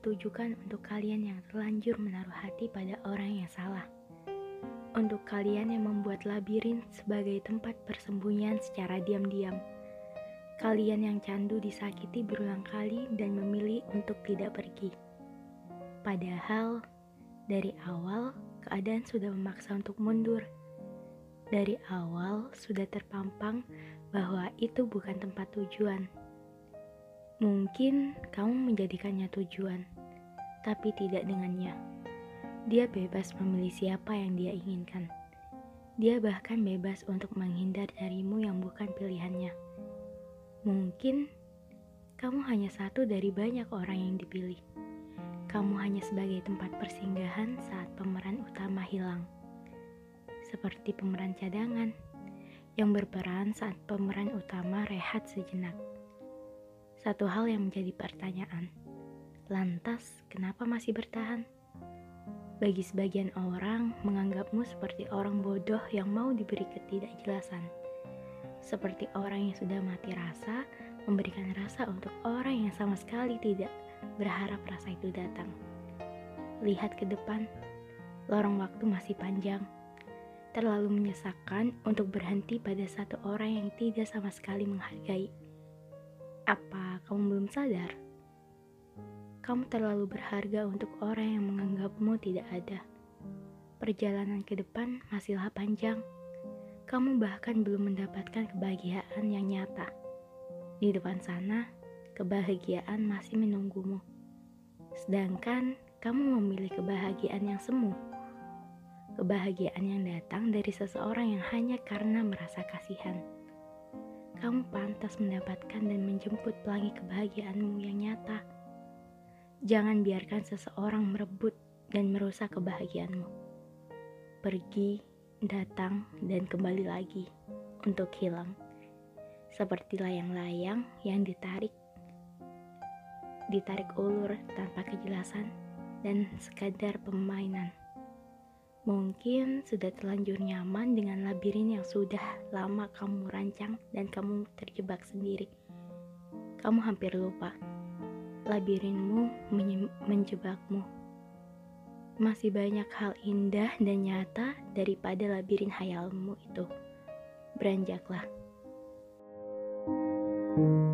ditujukan untuk kalian yang terlanjur menaruh hati pada orang yang salah. Untuk kalian yang membuat labirin sebagai tempat persembunyian secara diam-diam. Kalian yang candu disakiti berulang kali dan memilih untuk tidak pergi. Padahal, dari awal keadaan sudah memaksa untuk mundur. Dari awal sudah terpampang bahwa itu bukan tempat tujuan. Mungkin kamu menjadikannya tujuan, tapi tidak dengannya. Dia bebas memilih siapa yang dia inginkan. Dia bahkan bebas untuk menghindar darimu yang bukan pilihannya. Mungkin kamu hanya satu dari banyak orang yang dipilih. Kamu hanya sebagai tempat persinggahan saat pemeran utama hilang. Seperti pemeran cadangan yang berperan saat pemeran utama rehat sejenak. Satu hal yang menjadi pertanyaan, lantas kenapa masih bertahan? Bagi sebagian orang, menganggapmu seperti orang bodoh yang mau diberi ketidakjelasan. Seperti orang yang sudah mati rasa, memberikan rasa untuk orang yang sama sekali tidak berharap rasa itu datang. Lihat ke depan, lorong waktu masih panjang terlalu menyesakkan untuk berhenti pada satu orang yang tidak sama sekali menghargai. Apa kamu belum sadar? Kamu terlalu berharga untuk orang yang menganggapmu tidak ada. Perjalanan ke depan masihlah panjang. Kamu bahkan belum mendapatkan kebahagiaan yang nyata. Di depan sana, kebahagiaan masih menunggumu. Sedangkan kamu memilih kebahagiaan yang semu kebahagiaan yang datang dari seseorang yang hanya karena merasa kasihan. Kamu pantas mendapatkan dan menjemput pelangi kebahagiaanmu yang nyata. Jangan biarkan seseorang merebut dan merusak kebahagiaanmu. Pergi, datang, dan kembali lagi untuk hilang. Seperti layang-layang yang ditarik ditarik ulur tanpa kejelasan dan sekadar permainan. Mungkin sudah terlanjur nyaman dengan labirin yang sudah lama kamu rancang dan kamu terjebak sendiri. Kamu hampir lupa. Labirinmu menjebakmu. Masih banyak hal indah dan nyata daripada labirin hayalmu itu. Beranjaklah. thank you